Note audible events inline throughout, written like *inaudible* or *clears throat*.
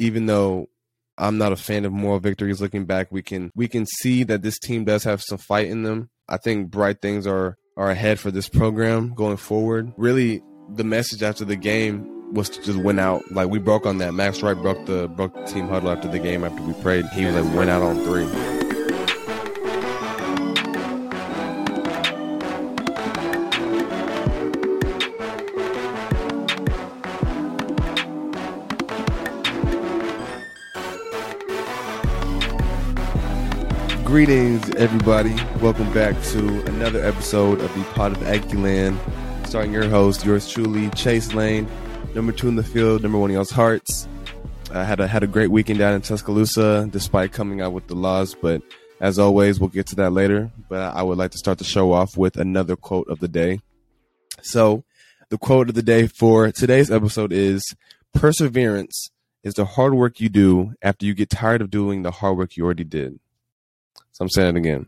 even though I'm not a fan of moral victories looking back, we can we can see that this team does have some fight in them. I think bright things are are ahead for this program going forward. Really the message after the game was to just win out. Like we broke on that. Max Wright broke the broke the team huddle after the game after we prayed. He was like went out on three. Greetings, everybody. Welcome back to another episode of the Pod of Aggieland. Starting your host, yours truly, Chase Lane, number two in the field, number one in y'all's hearts. I had a had a great weekend down in Tuscaloosa, despite coming out with the loss. But as always, we'll get to that later. But I would like to start the show off with another quote of the day. So, the quote of the day for today's episode is: "Perseverance is the hard work you do after you get tired of doing the hard work you already did." So I'm saying it again.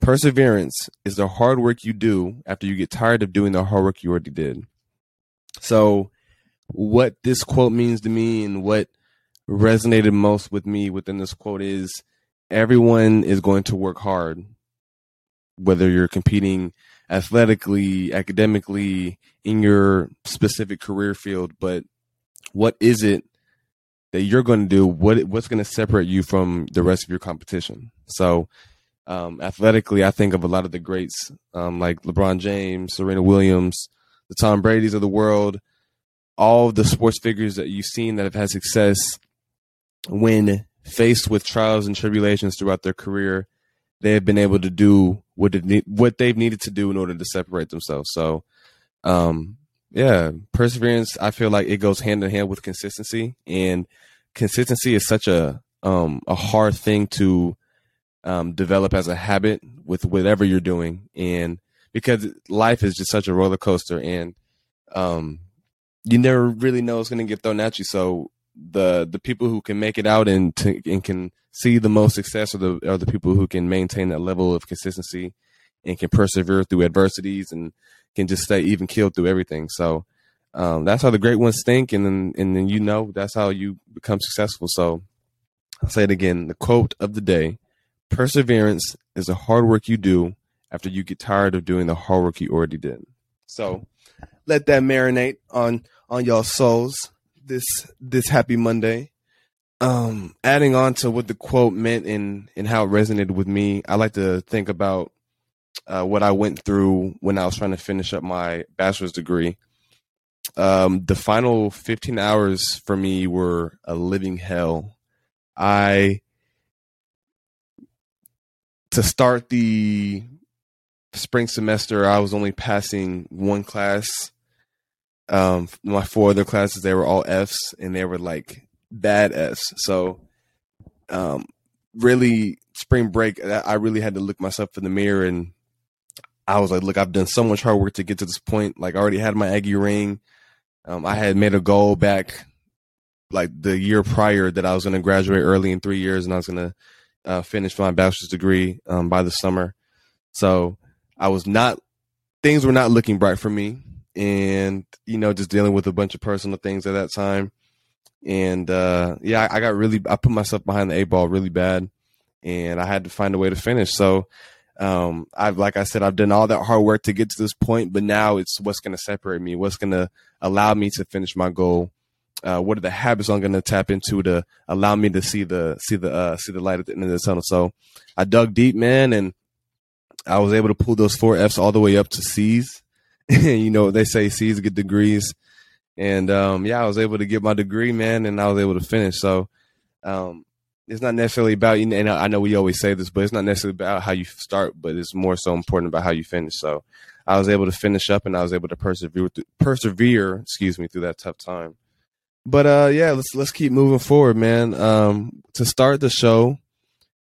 Perseverance is the hard work you do after you get tired of doing the hard work you already did. So, what this quote means to me and what resonated most with me within this quote is everyone is going to work hard, whether you're competing athletically, academically, in your specific career field. But what is it that you're going to do? What what's going to separate you from the rest of your competition? So, um, athletically, I think of a lot of the greats um, like LeBron James, Serena Williams, the Tom Brady's of the world, all the sports figures that you've seen that have had success when faced with trials and tribulations throughout their career, they have been able to do what what they've needed to do in order to separate themselves. So, um, yeah, perseverance. I feel like it goes hand in hand with consistency, and consistency is such a um, a hard thing to um, develop as a habit with whatever you're doing, and because life is just such a roller coaster, and um, you never really know what's going to get thrown at you. So the the people who can make it out and to, and can see the most success are the are the people who can maintain that level of consistency and can persevere through adversities and can just stay even killed through everything. So um, that's how the great ones think, and then and then you know that's how you become successful. So I'll say it again: the quote of the day Perseverance is the hard work you do after you get tired of doing the hard work you already did. So let that marinate on on y'all souls this this happy Monday. Um, adding on to what the quote meant and and how it resonated with me, I like to think about uh, what I went through when I was trying to finish up my bachelor's degree. Um, the final 15 hours for me were a living hell. I to start the spring semester, I was only passing one class. Um, my four other classes, they were all Fs, and they were like bad Fs. So, um, really, spring break, I really had to look myself in the mirror, and I was like, "Look, I've done so much hard work to get to this point. Like, I already had my Aggie ring. Um, I had made a goal back, like the year prior, that I was going to graduate early in three years, and I was going to uh, finished my bachelor's degree um, by the summer. So I was not, things were not looking bright for me. And, you know, just dealing with a bunch of personal things at that time. And uh, yeah, I, I got really, I put myself behind the eight ball really bad. And I had to find a way to finish. So, um, I've, like I said, I've done all that hard work to get to this point, but now it's what's going to separate me, what's going to allow me to finish my goal uh, what are the habits I'm going to tap into to allow me to see the see the uh, see the light at the end of the tunnel. So I dug deep, man, and I was able to pull those four Fs all the way up to C's. *laughs* you know they say C's get degrees, and um, yeah, I was able to get my degree, man, and I was able to finish. So um, it's not necessarily about you. And I know we always say this, but it's not necessarily about how you start, but it's more so important about how you finish. So I was able to finish up, and I was able to persevere persevere, excuse me, through that tough time. But uh, yeah, let's let's keep moving forward, man. Um, to start the show,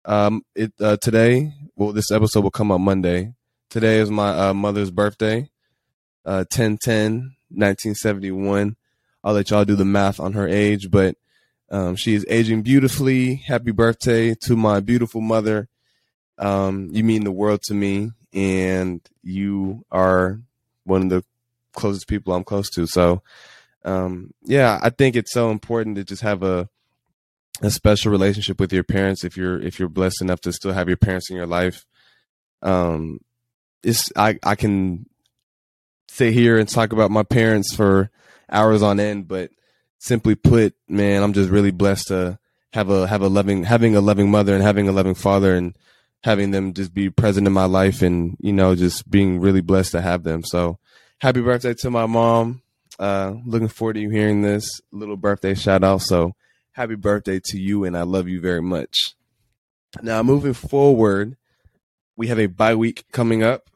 um, it uh, today. Well, this episode will come out Monday. Today is my uh, mother's birthday, uh, 10 10 1971. I'll let y'all do the math on her age, but um, she is aging beautifully. Happy birthday to my beautiful mother. Um, you mean the world to me, and you are one of the closest people I'm close to. So, um, yeah, I think it's so important to just have a a special relationship with your parents if you're if you're blessed enough to still have your parents in your life. Um, it's I I can sit here and talk about my parents for hours on end, but simply put, man, I'm just really blessed to have a have a loving having a loving mother and having a loving father and having them just be present in my life and you know just being really blessed to have them. So happy birthday to my mom. Uh, looking forward to you hearing this little birthday shout out. So happy birthday to you and I love you very much. Now moving forward, we have a bye week coming up.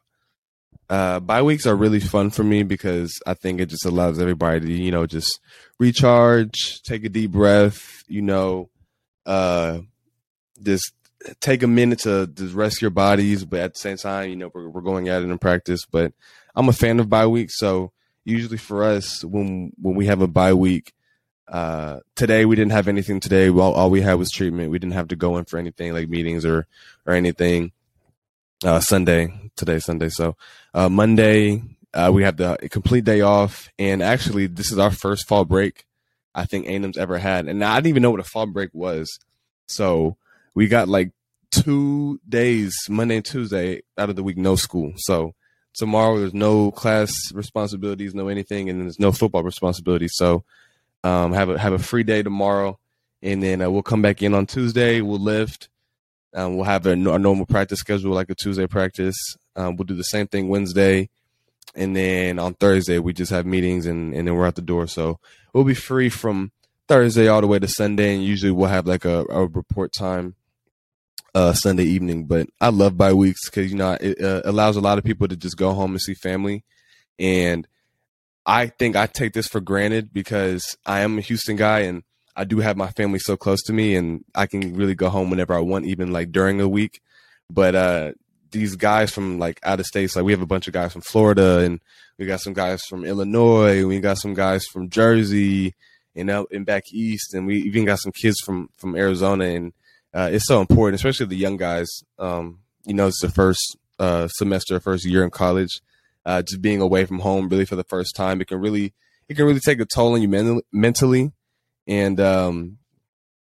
Uh, bye weeks are really fun for me because I think it just allows everybody to, you know, just recharge, take a deep breath, you know, uh, just take a minute to just rest your bodies, but at the same time, you know, we're, we're going at it in practice. But I'm a fan of bye weeks, so usually for us, when when we have a bye week, uh, today we didn't have anything today. Well, all we had was treatment. We didn't have to go in for anything like meetings or or anything. Uh, Sunday today, Sunday. So uh, Monday uh, we have the complete day off, and actually this is our first fall break I think A&M's ever had, and I didn't even know what a fall break was. So we got like two days, Monday and Tuesday, out of the week, no school. So tomorrow there's no class responsibilities, no anything, and there's no football responsibilities. So um, have a have a free day tomorrow, and then uh, we'll come back in on Tuesday. We'll lift. Um, we'll have a, a, normal practice schedule, like a Tuesday practice. Um, we'll do the same thing Wednesday, and then on Thursday we just have meetings, and and then we're out the door. So we'll be free from Thursday all the way to Sunday, and usually we'll have like a, a report time uh, Sunday evening. But I love bye weeks because you know it uh, allows a lot of people to just go home and see family, and I think I take this for granted because I am a Houston guy and I do have my family so close to me, and I can really go home whenever I want, even like during the week. But uh, these guys from like out of states, like we have a bunch of guys from Florida, and we got some guys from Illinois, we got some guys from Jersey, and out and back east, and we even got some kids from from Arizona, and uh, it's so important, especially the young guys. Um, you know, it's the first uh, semester, first year in college. Uh, just being away from home, really for the first time, it can really it can really take a toll on you men- mentally. And um,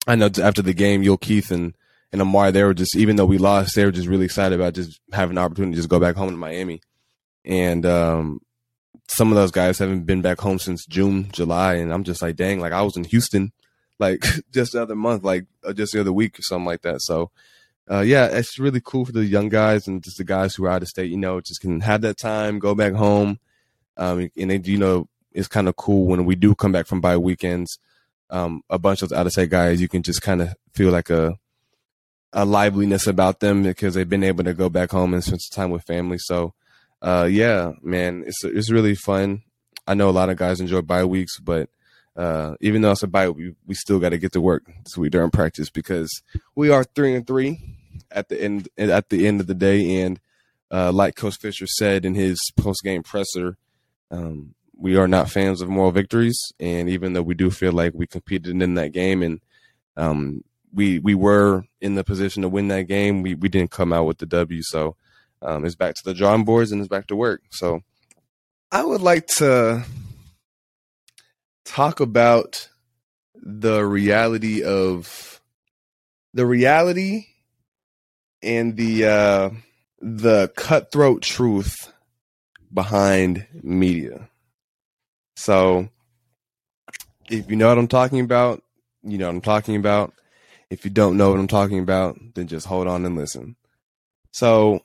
I know after the game, Yulkeith and and Amari, they were just even though we lost, they were just really excited about just having an opportunity to just go back home to Miami. And um, some of those guys haven't been back home since June, July, and I'm just like, dang, like I was in Houston like *laughs* just the other month, like uh, just the other week or something like that. So, uh, yeah, it's really cool for the young guys and just the guys who are out of state. You know, just can have that time, go back home, um, and they, you know, it's kind of cool when we do come back from bye weekends. Um, a bunch of out of state guys, you can just kind of feel like a a liveliness about them because they've been able to go back home and spend some time with family. So, uh, yeah, man, it's it's really fun. I know a lot of guys enjoy bye weeks, but uh, even though it's a bye, we, we still got to get to work this week during practice because we are three and three at the end at the end of the day. And uh, like Coach Fisher said in his post game presser, um, we are not fans of moral victories. And even though we do feel like we competed in that game and um, we we were in the position to win that game, we we didn't come out with the W. So um, it's back to the drawing boards and it's back to work. So I would like to talk about the reality of the reality and the uh, the cutthroat truth behind media. So, if you know what I'm talking about, you know what I'm talking about. If you don't know what I'm talking about, then just hold on and listen. So,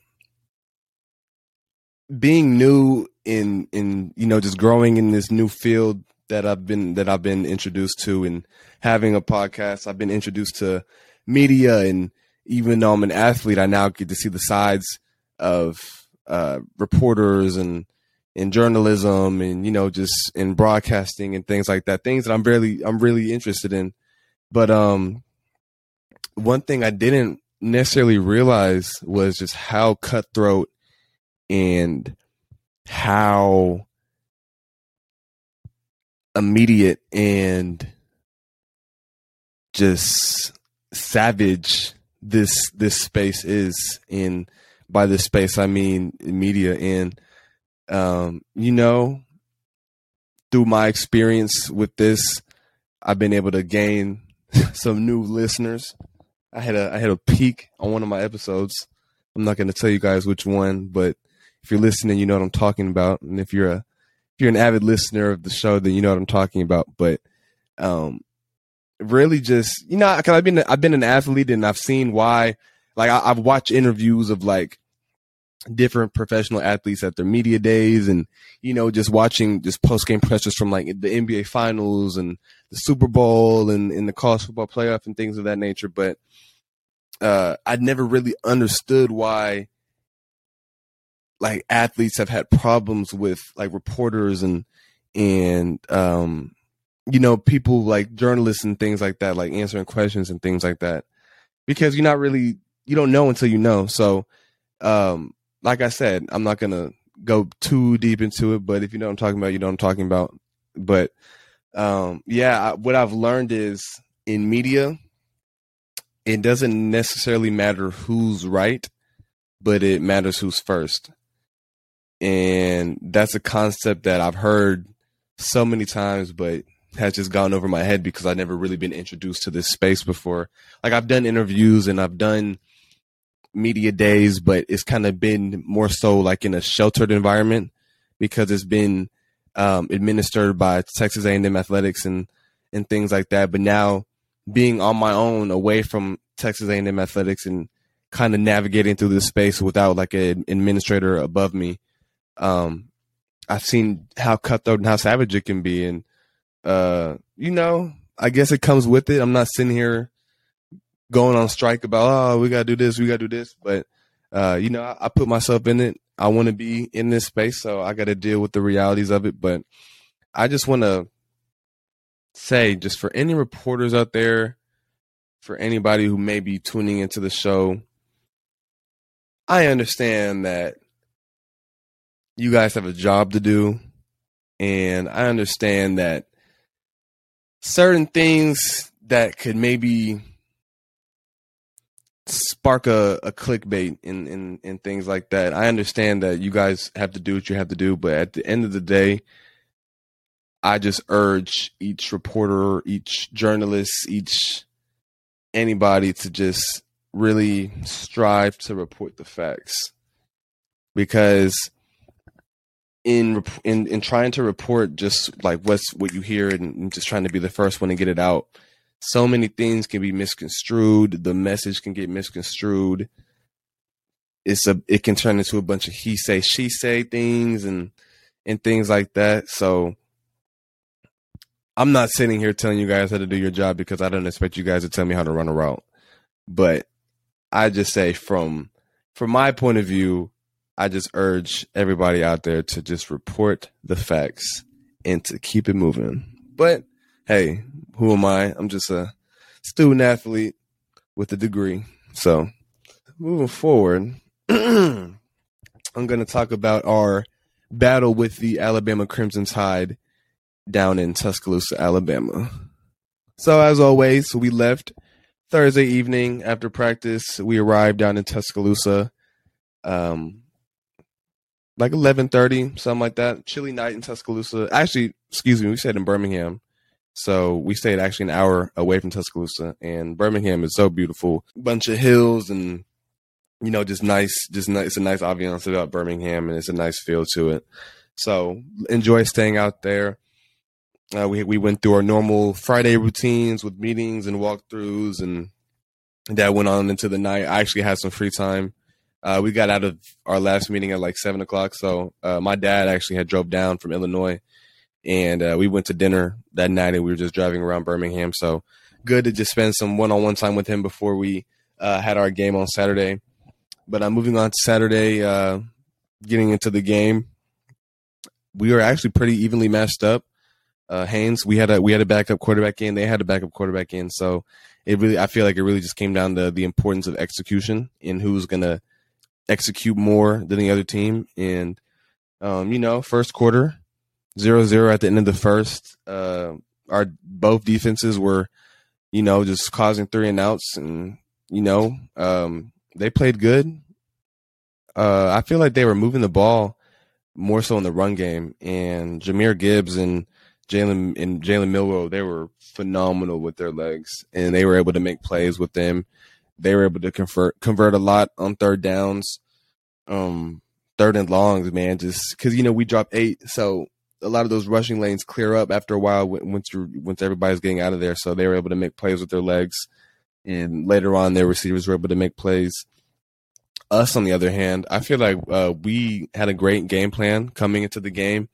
being new in in you know just growing in this new field that I've been that I've been introduced to and having a podcast. I've been introduced to media and even though I'm an athlete, I now get to see the sides of uh, reporters and in journalism and you know just in broadcasting and things like that. Things that I'm really I'm really interested in. But um, one thing I didn't necessarily realize was just how cutthroat and how immediate and just savage this this space is in by this space I mean media and um you know through my experience with this I've been able to gain *laughs* some new listeners. I had a I had a peek on one of my episodes. I'm not going to tell you guys which one, but if you're listening, you know what I'm talking about. And if you're a if you're an avid listener of the show, then you know what I'm talking about. But um, really, just you know, because I've been I've been an athlete and I've seen why. Like I, I've watched interviews of like different professional athletes at their media days and you know just watching just post game pressers from like the NBA finals and the Super Bowl and, and the college football playoff and things of that nature. But uh I'd never really understood why like athletes have had problems with like reporters and and um you know people like journalists and things like that like answering questions and things like that. Because you're not really you don't know until you know. So um like I said, I'm not gonna go too deep into it, but if you know what I'm talking about, you know what I'm talking about. But um, yeah, I, what I've learned is in media, it doesn't necessarily matter who's right, but it matters who's first. And that's a concept that I've heard so many times, but has just gone over my head because I've never really been introduced to this space before. Like I've done interviews and I've done media days, but it's kind of been more so like in a sheltered environment because it's been um, administered by Texas A&M Athletics and and things like that. But now being on my own away from Texas A&M Athletics and kind of navigating through this space without like an administrator above me, um, I've seen how cutthroat and how savage it can be, and uh, you know, I guess it comes with it. I'm not sitting here going on strike about oh we gotta do this we gotta do this. But uh, you know I, I, put myself in it. I want to be in this space so i gotta deal with the realities of it. But i just want to say just for any reporters out there for anybody who may be tuning into the show i understand that you guys have a job to do and i understand that certain things that could maybe spark a, a clickbait and, and, and things like that. I understand that you guys have to do what you have to do, but at the end of the day, I just urge each reporter, each journalist, each anybody to just really strive to report the facts because in in in trying to report just like what's what you hear and just trying to be the first one to get it out so many things can be misconstrued. The message can get misconstrued. It's a it can turn into a bunch of he say she say things and and things like that. So I'm not sitting here telling you guys how to do your job because I don't expect you guys to tell me how to run a route. But I just say from from my point of view, I just urge everybody out there to just report the facts and to keep it moving. But hey, who am I? I'm just a student athlete with a degree. So moving forward, *clears throat* I'm going to talk about our battle with the Alabama Crimson Tide down in Tuscaloosa, Alabama. So as always, we left Thursday evening after practice. We arrived down in Tuscaloosa, um, like eleven thirty, something like that. Chilly night in Tuscaloosa. Actually, excuse me, we said in Birmingham. So we stayed actually an hour away from Tuscaloosa, and Birmingham is so beautiful. Bunch of hills and you know, just nice, just nice. It's a nice ambiance about Birmingham, and it's a nice feel to it. So enjoy staying out there. Uh, we we went through our normal Friday routines with meetings and walkthroughs, and that went on into the night. I actually had some free time. Uh, we got out of our last meeting at like seven o'clock, so uh, my dad actually had drove down from Illinois and uh, we went to dinner that night and we were just driving around Birmingham. So good to just spend some one-on-one time with him before we uh, had our game on Saturday. But I'm uh, moving on to Saturday, uh, getting into the game. We were actually pretty evenly matched up. Uh, Haynes, we had a we had a backup quarterback in. They had a backup quarterback in. So it really, I feel like it really just came down to the importance of execution and who's gonna execute more than the other team. And um, you know, first quarter, zero zero at the end of the first. Uh, our both defenses were, you know, just causing three and outs, and you know, um, they played good. Uh, I feel like they were moving the ball more so in the run game, and Jahmyr Gibbs and Jalen and Jalen Milroe, they were phenomenal with their legs, and they were able to make plays with them. They were able to convert convert a lot on third downs, um, third and longs, man. Just because you know we dropped eight, so a lot of those rushing lanes clear up after a while once you once everybody's getting out of there. So they were able to make plays with their legs, and later on, their receivers were able to make plays. Us, on the other hand, I feel like uh, we had a great game plan coming into the game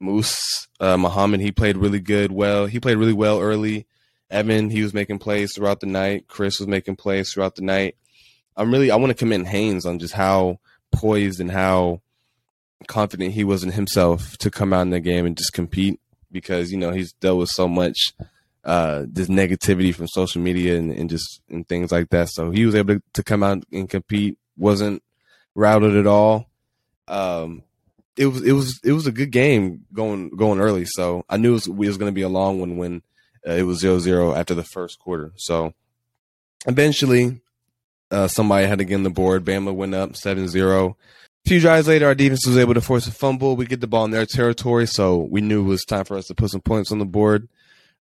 Moose uh, Muhammad, he played really good. Well, he played really well early. Evan, he was making plays throughout the night. Chris was making plays throughout the night. I'm really, I want to commend Haynes on just how poised and how confident he was in himself to come out in the game and just compete because you know he's dealt with so much uh this negativity from social media and, and just and things like that. So he was able to, to come out and compete. wasn't routed at all. Um, it was it was it was a good game going going early. So I knew it was, was going to be a long one when uh, it was 0-0 after the first quarter. So eventually, uh, somebody had to get on the board. Bama went up 7-0. A few drives later, our defense was able to force a fumble. We get the ball in their territory, so we knew it was time for us to put some points on the board.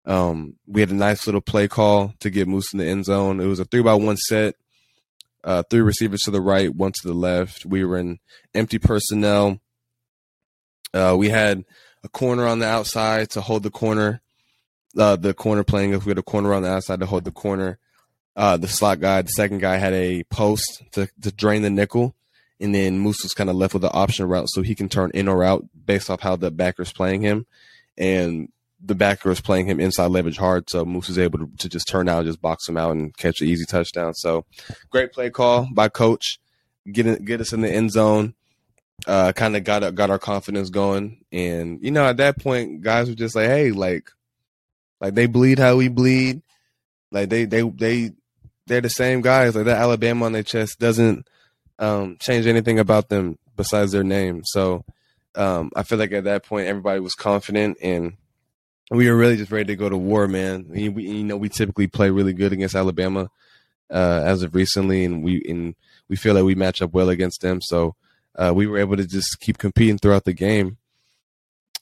Um, we had a nice little play call to get Moose in the end zone. It was a three by one set. Uh, three receivers to the right, one to the left. We were in empty personnel. Uh, we had a corner on the outside to hold the corner. Uh, the corner playing if we had a corner on the outside to hold the corner. Uh, the slot guy, the second guy had a post to, to drain the nickel. And then Moose was kind of left with the option route so he can turn in or out based off how the backer is playing him. And the backer is playing him inside leverage hard. So Moose is able to, to just turn out, just box him out and catch an easy touchdown. So great play call by coach. Get, get us in the end zone uh, kind of got got our confidence going. And you know, at that point, guys were just like, "Hey, like, like they bleed how we bleed. Like they they they they're the same guys. Like that Alabama on their chest doesn't um, change anything about them besides their name. So um, I feel like at that point, everybody was confident and we were really just ready to go to war, man. We, we, you know, we typically play really good against Alabama uh, as of recently, and we and we feel like we match up well against them. So uh, we were able to just keep competing throughout the game.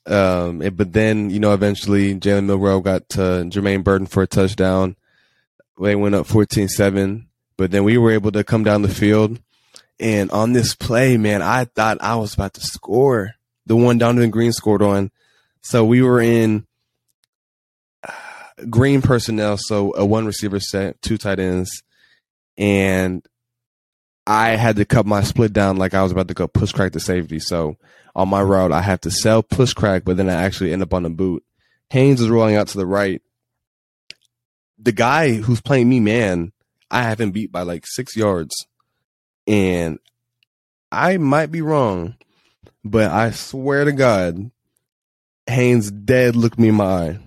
Um, but then, you know, eventually Jalen Milroe got to Jermaine Burton for a touchdown. They went up 14 7, but then we were able to come down the field. And on this play, man, I thought I was about to score the one Donovan Green scored on. So we were in uh, green personnel, so a one receiver set, two tight ends, and I had to cut my split down like I was about to go push crack to safety. So on my route, I have to sell push crack, but then I actually end up on the boot. Haynes is rolling out to the right. The guy who's playing me, man, I have him beat by like six yards. And I might be wrong, but I swear to God, Haynes dead looked me in my eye.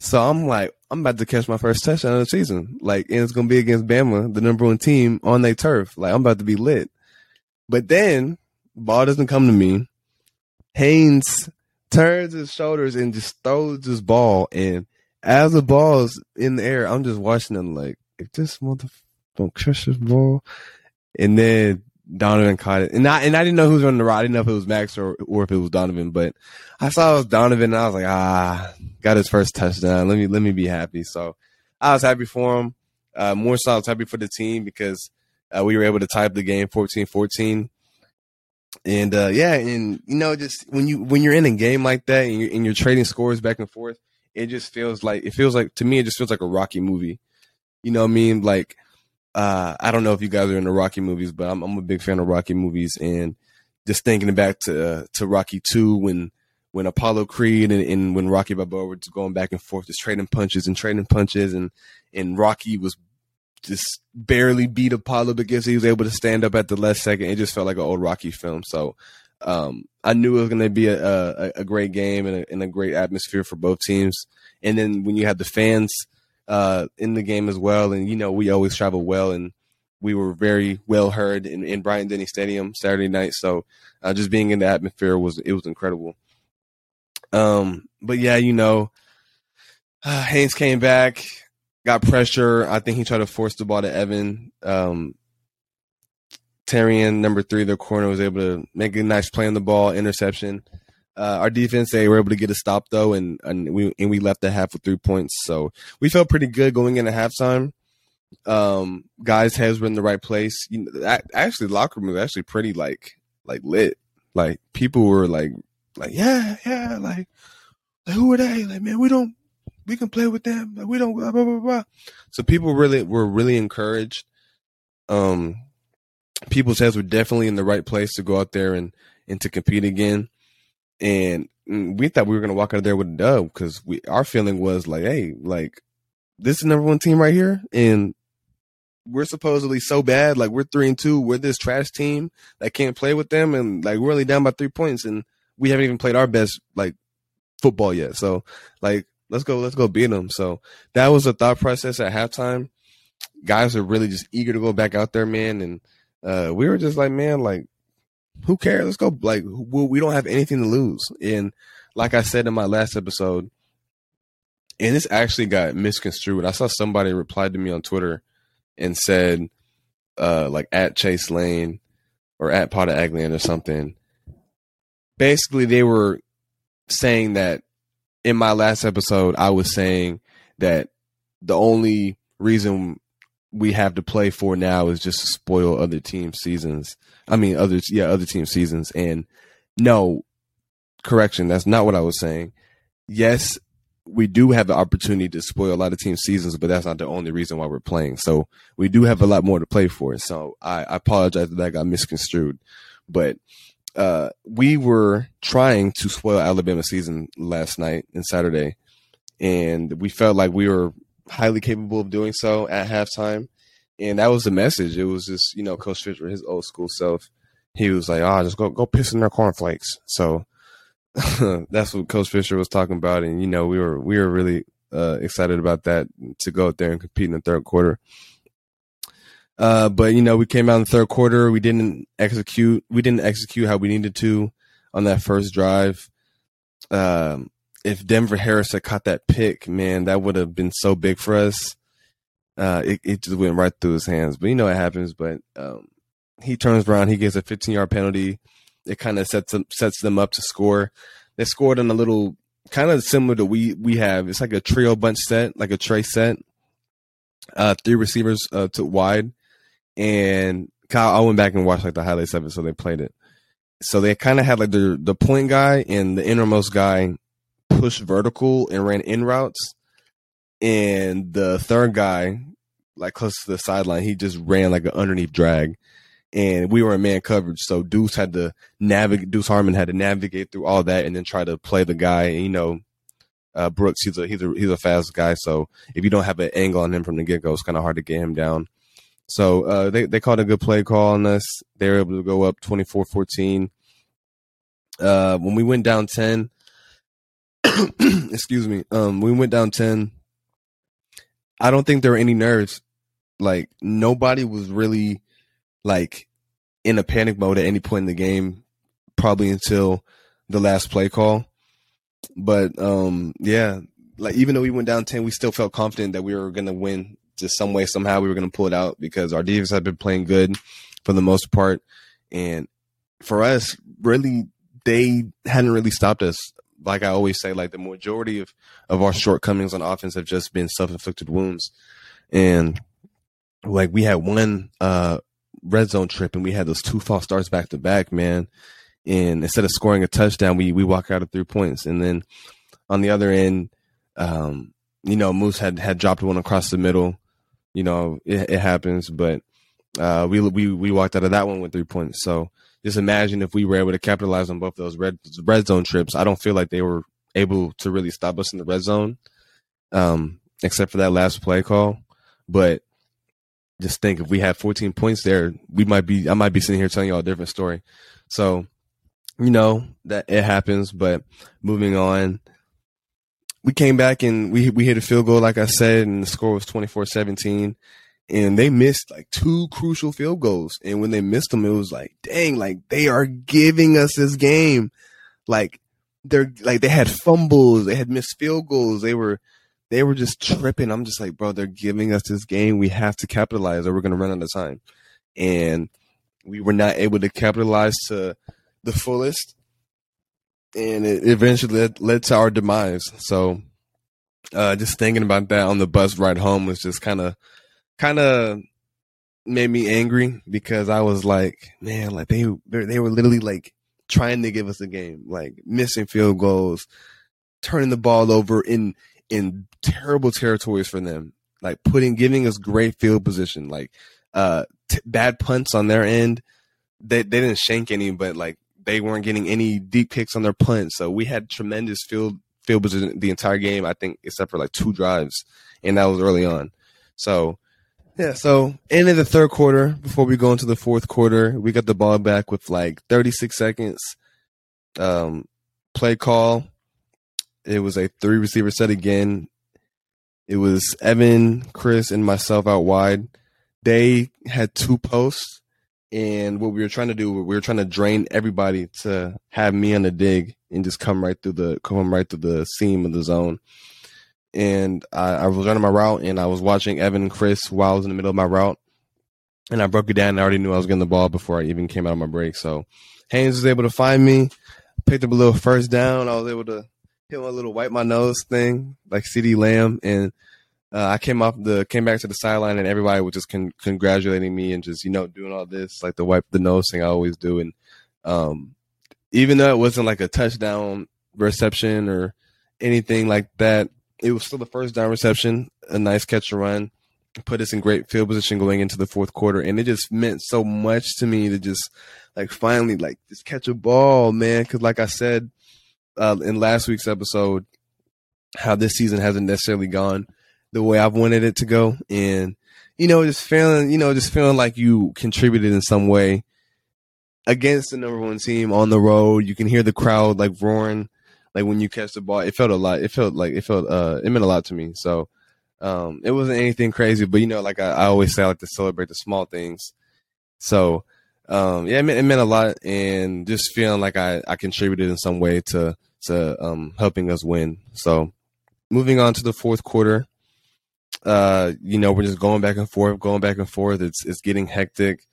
So I'm like, I'm about to catch my first touchdown of the season. Like, and it's gonna be against Bama, the number one team on their turf. Like, I'm about to be lit. But then ball doesn't come to me. Haynes turns his shoulders and just throws this ball. And as the ball's in the air, I'm just watching them like, if this motherfucker don't catch this ball. And then Donovan caught it, and I and I didn't know who was running the route. I didn't know if it was Max or or if it was Donovan, but I saw it was Donovan, and I was like, ah, got his first touchdown. Let me let me be happy. So I was happy for him. Uh, more so, I was happy for the team because uh, we were able to tie up the game 14-14. And uh, yeah, and you know, just when you when you're in a game like that and you're, and you're trading scores back and forth, it just feels like it feels like to me it just feels like a Rocky movie. You know what I mean? Like uh, I don't know if you guys are into Rocky movies, but I'm, I'm a big fan of Rocky movies, and just thinking back to uh, to Rocky Two when when Apollo Creed and, and, when Rocky Balboa were just going back and forth, just trading punches and trading punches, and and Rocky was just barely beat Apollo because he was able to stand up at the last second. It just felt like an old Rocky film. So um, I knew it was going to be a, a, a, great game and a, and a great atmosphere for both teams. And then when you have the fans uh, in the game as well. And you know, we always travel well, and we were very well heard in, in Bryant Denny Stadium Saturday night. So uh, just being in the atmosphere was it was incredible. Um, but yeah, you know, uh, *sighs* Haynes came back, got pressure. I think he tried to force the ball to Evan. Um, Terrion, number three, the corner was able to make a nice play on the ball, interception. Uh, our defense, they were able to get a stop though, and and we and we left the half with three points. So we felt pretty good going into halftime. Um, guys' heads were in the right place. You know, actually, locker room was actually pretty like like lit. Like people were like like yeah yeah like, like who are they? Like man, we don't we can play with them. Like, we don't blah blah blah blah. So people really were really encouraged. Um, people's heads were definitely in the right place to go out there and and to compete again. And mm, we thought we were gonna walk out of there with a dub because we our feeling was like, hey, like this is number one team right here, and we're supposedly so bad. Like we're three and two. We're this trash team that can't play with them, and like we're only down by three points, and we haven't even played our best like football yet. So like let's go, let's go beat them. So that was a thought process at halftime. Guys are really just eager to go back out there, man, and uh, we were just like, man, like who cares? Let's go. Like we don't have anything to lose. And like I said in my last episode, and this actually got misconstrued. I saw somebody replied to me on Twitter and said, uh, like at Chase Lane or at Pod of Aggieland or something. Basically, they were saying that in my last episode, I was saying that the only reason we have to play for now is just to spoil other team seasons. I mean, others, yeah, other team seasons. And no, correction, that's not what I was saying. Yes, we do have the opportunity to spoil a lot of team seasons, but that's not the only reason why we're playing. So we do have a lot more to play for. So I, I apologize that that got misconstrued, but uh, we were trying to spoil Alabama season last night and Saturday, and we felt like we were highly capable of doing so at halftime. And that was the message. It was just, you know, Coach Fisher, his old school self. He was like, "Ah, oh, just go go piss in their cornflakes." So *laughs* that's what Coach Fisher was talking about, and you know, we were we were really uh, excited about that to go out there and compete in the third quarter. Uh, but you know, we came out in the third quarter. We didn't execute. We didn't execute how we needed to on that first drive. Um, if Denver Harris had caught that pick, man, that would have been so big for us. Uh, it, it just went right through his hands. But you know what happens. But um, he turns around. He gets a 15 yard penalty it kind of sets them sets them up to score. They scored on a little kind of similar to we we have. It's like a trio bunch set, like a tray set. Uh, three receivers uh, to wide, and Kyle. I went back and watched like the highlights of it, so they played it. So they kind of had like the the point guy and the innermost guy push vertical and ran in routes, and the third guy, like close to the sideline, he just ran like an underneath drag and we were in man coverage. So Deuce had to navigate. Deuce Harmon had to navigate through all that and then try to play the guy. And, you know, uh, Brooks, he's a he's a he's a fast guy. So if you don't have an angle on him from the get go, it's kind of hard to get him down. So uh, they they called a good play call on us. They were able to go up 24-14. Uh, when we went down ten, *coughs* excuse me, um, we went down ten. I don't think there were any nerves. Like nobody was really like in a panic mode at any point in the game, probably until the last play call. But um, yeah, like even though we went down ten, we still felt confident that we were gonna win just some way, somehow we were gonna pull it out because our defense had been playing good for the most part. And for us, really they hadn't really stopped us. Like I always say, like the majority of, of our shortcomings on offense have just been self inflicted wounds. And like we had one uh red zone trip and we had those two false starts back to back, man. And instead of scoring a touchdown, we we walk out of three points. And then on the other end, um, you know, Moose had had dropped one across the middle. You know, it, it happens, but uh, we we we walked out of that one with three points. So just imagine if we were able to capitalize on both those red red zone trips. I don't feel like they were able to really stop us in the red zone, um, except for that last play call. But just think if we had 14 points there, we might be I might be sitting here telling you all a different story. So, you know, that it happens, but moving on. We came back and we we hit a field goal, like I said, and the score was 24-17. And they missed like two crucial field goals. And when they missed them, it was like, dang, like they are giving us this game. Like they're like they had fumbles, they had missed field goals, they were they were just tripping. I'm just like, bro, they're giving us this game. We have to capitalize or we're to run out of time. And we were not able to capitalize to the fullest. and it eventually led, led to our demise. So, uh, just thinking about that on the bus ride home was just kind of, kind of made me angry because I was like, man, like they they were literally like trying to give us a game, like missing field goals, turning the ball over in in terrible territories for them, like putting giving us great field position, like uh t- bad punts on their end. They they didn't shank any, but like they weren't getting any deep kicks on their punts. So we had tremendous field field position the entire game. I think except for like two drives, and that was early on. So yeah, so end of the third quarter, before we go into the fourth quarter, we got the ball back with like 36 seconds. Um, play call. It was a three receiver set again. It was Evan, Chris, and myself out wide. They had two posts, and what we were trying to do, we were trying to drain everybody to have me on the dig and just come right through the come right through the seam of the zone and I, I, was running my route and I was watching Evan and Chris while I was in the middle of my route. And I broke it down and I already knew I was getting the ball before I even came out of my break. So Haynes was able to find me, picked up a little first down. I was able to hit a little wipe my nose thing like CeeDee Lamb. And uh, I came off the came back to the sideline and everybody was just con- congratulating me and just, you know, doing all this, like the wipe the nose thing I always do. And um, even though it wasn't like a touchdown reception or anything like that, it was still the first down reception, a nice catch to run, put us in great field position going into the fourth quarter, and it just meant so much to me to just like finally like just catch a ball, man. Because like I said uh, in last week's episode, how this season hasn't necessarily gone the way I've wanted it to go, and you know, just feeling, you know, just feeling like you contributed in some way against the number one team on the road. You can hear the crowd like roaring like when you catch the ball, it felt a lot. It felt like it felt uh it meant a lot to me. So um it wasn't anything crazy, but you know, like I, I always say I like to celebrate the small things. So um yeah, it meant, it meant a lot and just feeling like I, I contributed in some way to to um helping us win. So moving on to the fourth quarter. Uh, you know, we're just going back and forth, going back and forth. It's it's getting hectic.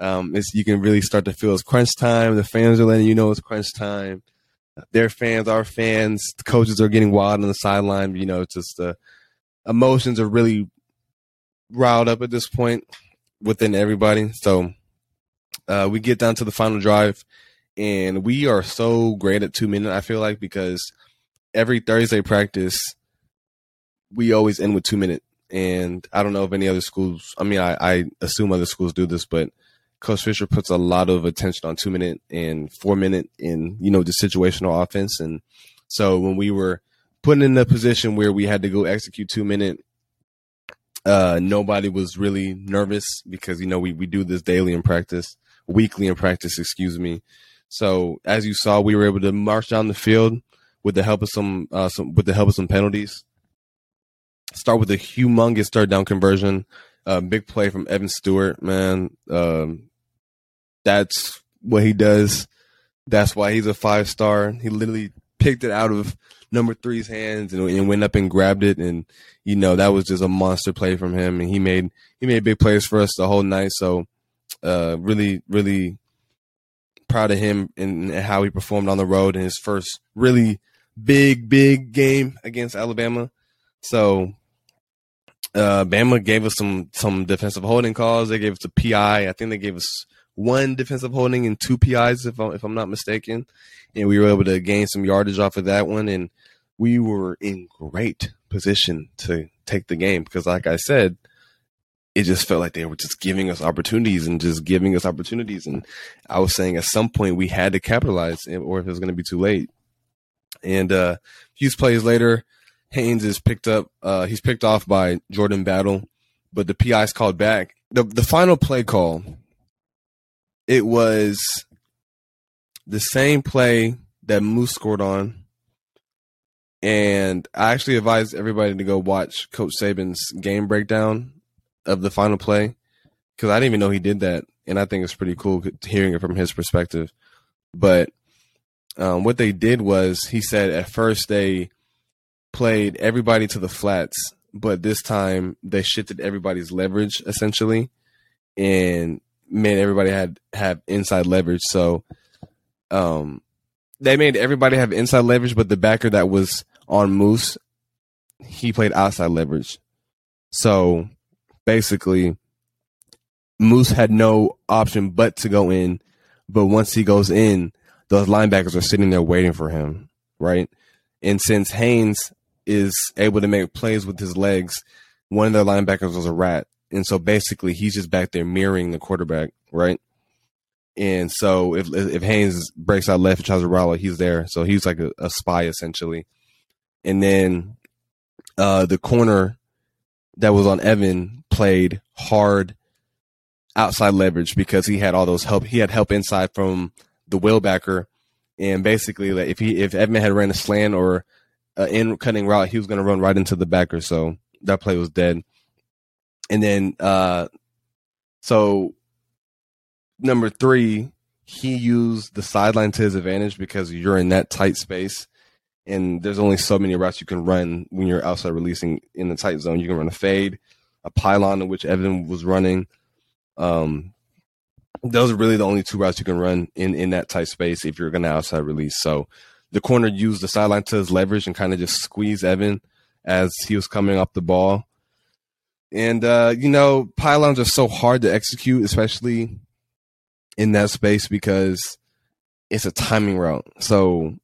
Um, it's you can really start to feel it's crunch time. The fans are letting you know it's crunch time their fans, our fans, the coaches are getting wild on the sideline. You know, just the emotions are really riled up at this point within everybody. So uh, we get down to the final drive, and we are so great at two minute. I feel like because every Thursday practice, we always end with two minute. And I don't know if any other schools. I mean, I, I assume other schools do this, but Coach Fisher puts a lot of attention on two minute and four minute in, you know, the situational offense. And so when we were putting in a position where we had to go execute two minute, uh, nobody was really nervous because, you know, we, we do this daily in practice, weekly in practice, excuse me. So as you saw, we were able to march down the field with the help of some, uh, some with the help of some penalties. Start with a humongous third down conversion. Uh, big play from Evan Stewart, man. Um, that's what he does. That's why he's a five star. He literally picked it out of number three's hands and, and, went up and grabbed it. And you know that was just a monster play from him. And he made he made big plays for us the whole night. So uh, really, really proud of him and, and how he performed on the road in his first really big, big game against Alabama. So uh, Bama gave us some some defensive holding calls. They gave us a PI. I think they gave us one defensive holding and two PIs, if I'm, if I'm not mistaken. And we were able to gain some yardage off of that one. And we were in great position to take the game because, like I said, it just felt like they were just giving us opportunities and just giving us opportunities. And I was saying at some point we had to capitalize, or if it was going to be too late. And uh, a few plays later, Haynes is picked up. Uh, he's picked off by Jordan Battle, but the PI is called back. The the final play call it was the same play that Moose scored on. And I actually advise everybody to go watch Coach Saban's game breakdown of the final play because I didn't even know he did that. And I think it's pretty cool hearing it from his perspective. But um, what they did was he said at first they played everybody to the flats, but this time they shifted everybody's leverage essentially. And made everybody had have inside leverage. So, um, they made everybody have inside leverage, but the backer that was on Moose, he played outside leverage. So basically, Moose had no option but to go in. But once he goes in, those linebackers are sitting there waiting for him, right? And since Haynes is able to make plays with his legs, one of their linebackers was a rat. And so basically he's just back there mirroring the quarterback, right? And so if if Haynes breaks out left and tries to roll, he's there. So he's like a, a spy essentially. And then uh, the corner that was on Evan played hard outside leverage because he had all those help. He had help inside from the wheelbacker, and basically, like if he if Evan had ran a slant or an in cutting route, he was going to run right into the backer. So that play was dead. And then, uh, so number three, he used the sideline to his advantage because you're in that tight space. And there's only so many routes you can run when you're outside releasing in the tight zone. You can run a fade, a pylon, in which Evan was running. Um, those are really the only two routes you can run in, in that tight space if you're going to outside release. So the corner used the sideline to his leverage and kind of just squeeze Evan as he was coming up the ball. And, uh, you know, pylons are so hard to execute, especially in that space because it's a timing route. So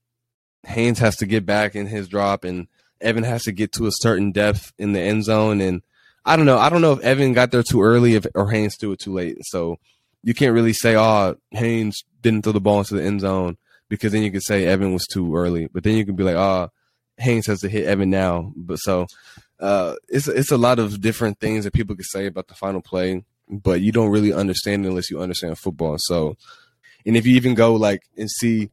Haynes has to get back in his drop and Evan has to get to a certain depth in the end zone. And I don't know. I don't know if Evan got there too early if, or Haynes threw it too late. So you can't really say, oh, Haynes didn't throw the ball into the end zone because then you could say Evan was too early. But then you could be like, oh, Haynes has to hit Evan now. But so uh, it's it's a lot of different things that people could say about the final play but you don't really understand unless you understand football. So, and if you even go like and see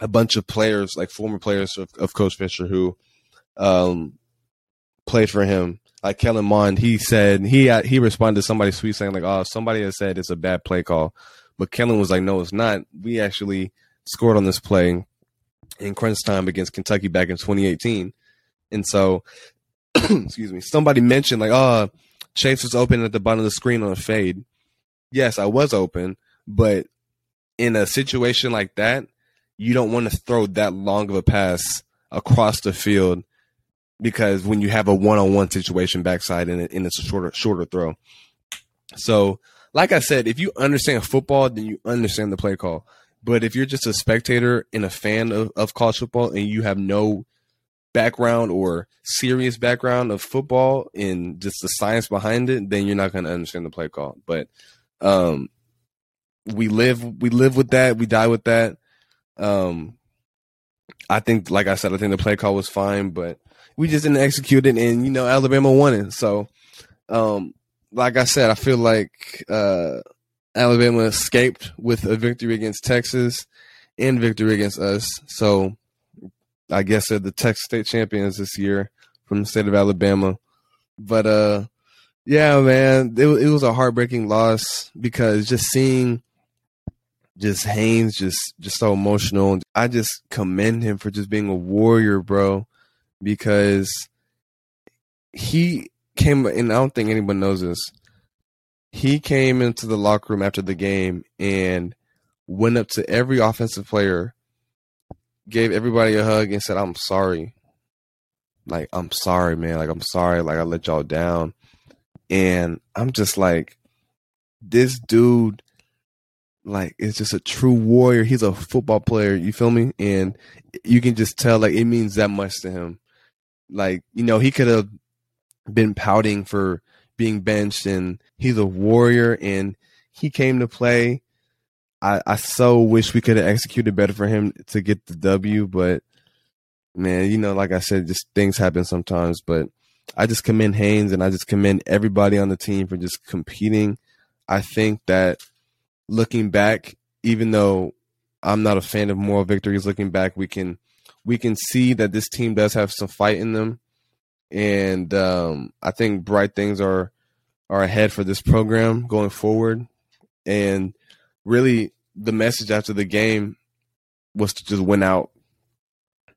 a bunch of players, like former players of, of Coach Fisher who um, played for him, like Kellen Mond, he said he he responded to somebody's tweet saying like, "Oh, somebody has said it's a bad play call," but Kellen was like, "No, it's not. We actually scored on this play in crunch time against Kentucky back in 2018." And so, *coughs* excuse me, somebody mentioned like, "Oh." Chase was open at the bottom of the screen on a fade. Yes, I was open, but in a situation like that, you don't want to throw that long of a pass across the field because when you have a one-on-one situation backside and, and it's a shorter shorter throw. So, like I said, if you understand football, then you understand the play call. But if you're just a spectator and a fan of, of college football and you have no background or serious background of football and just the science behind it, then you're not going to understand the play call. But um, we live we live with that. We die with that. Um, I think, like I said, I think the play call was fine, but we just didn't execute it, and you know, Alabama won it. So, um, like I said, I feel like uh, Alabama escaped with a victory against Texas and victory against us. So I guess they're the Texas State champions this year from the state of Alabama. But uh, yeah, man, it, it was a heartbreaking loss because just seeing just Haynes just just so emotional. I just commend him for just being a warrior, bro, because he came and I don't think anyone knows this. He came into the locker room after the game and went up to every offensive player gave everybody a hug and said, I'm sorry. Like, I'm sorry, man. Like, I'm sorry. Like, I let y'all down. And I'm just like, this dude, like, is just a true warrior. He's a football player. You feel me? And you can just tell, like, it means that much to him. Like, you know, he could have been pouting for being benched, and he's a warrior, and he came to play I, I so wish we could have executed better for him to get the W, but man, you know, like I said, just things happen sometimes. But I just commend Haynes and I just commend everybody on the team for just competing. I think that looking back, even though I'm not a fan of moral victories, looking back, we can we can see that this team does have some fight in them, and um, I think bright things are are ahead for this program going forward. And really the message after the game was to just win out.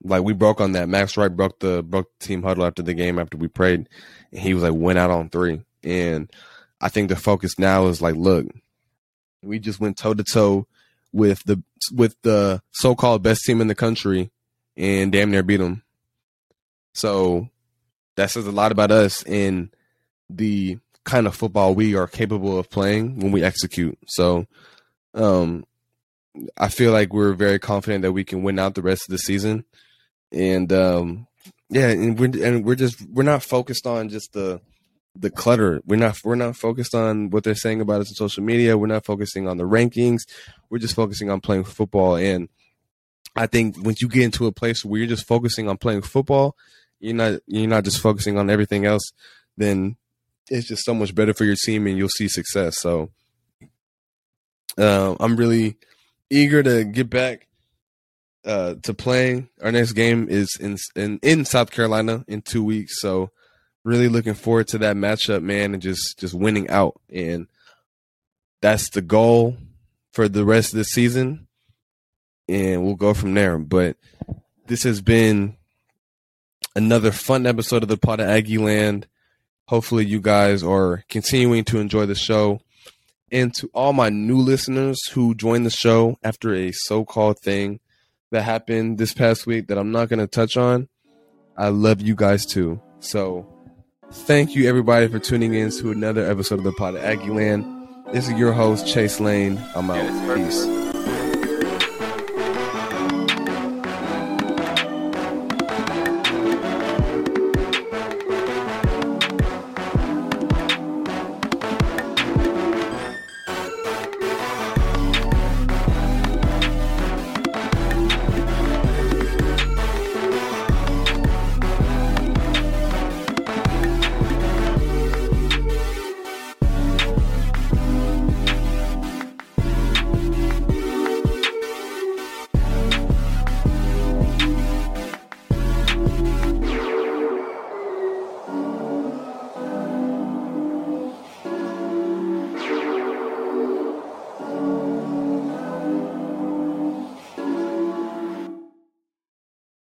Like we broke on that. Max Wright broke the broke the team huddle after the game after we prayed. And he was like went out on three. And I think the focus now is like, look, we just went toe to toe with the with the so-called best team in the country and damn near beat them. So that says a lot about us and the kind of football we are capable of playing when we execute. So um I feel like we're very confident that we can win out the rest of the season. And um yeah, and we're and we're just we're not focused on just the the clutter. We're not we're not focused on what they're saying about us on social media. We're not focusing on the rankings. We're just focusing on playing football. And I think once you get into a place where you're just focusing on playing football, you're not you're not just focusing on everything else, then it's just so much better for your team and you'll see success. So uh, I'm really eager to get back uh, to playing. Our next game is in, in in South Carolina in two weeks. So really looking forward to that matchup, man, and just just winning out. And that's the goal for the rest of the season. And we'll go from there. But this has been another fun episode of the Pod of Aggieland. Hopefully, you guys are continuing to enjoy the show. And to all my new listeners who joined the show after a so called thing that happened this past week that I'm not going to touch on, I love you guys too. So, Thank you, everybody, for tuning in to another episode of the Pod of Aggieland. This is your host, Chase Lane. I'm out. Peace.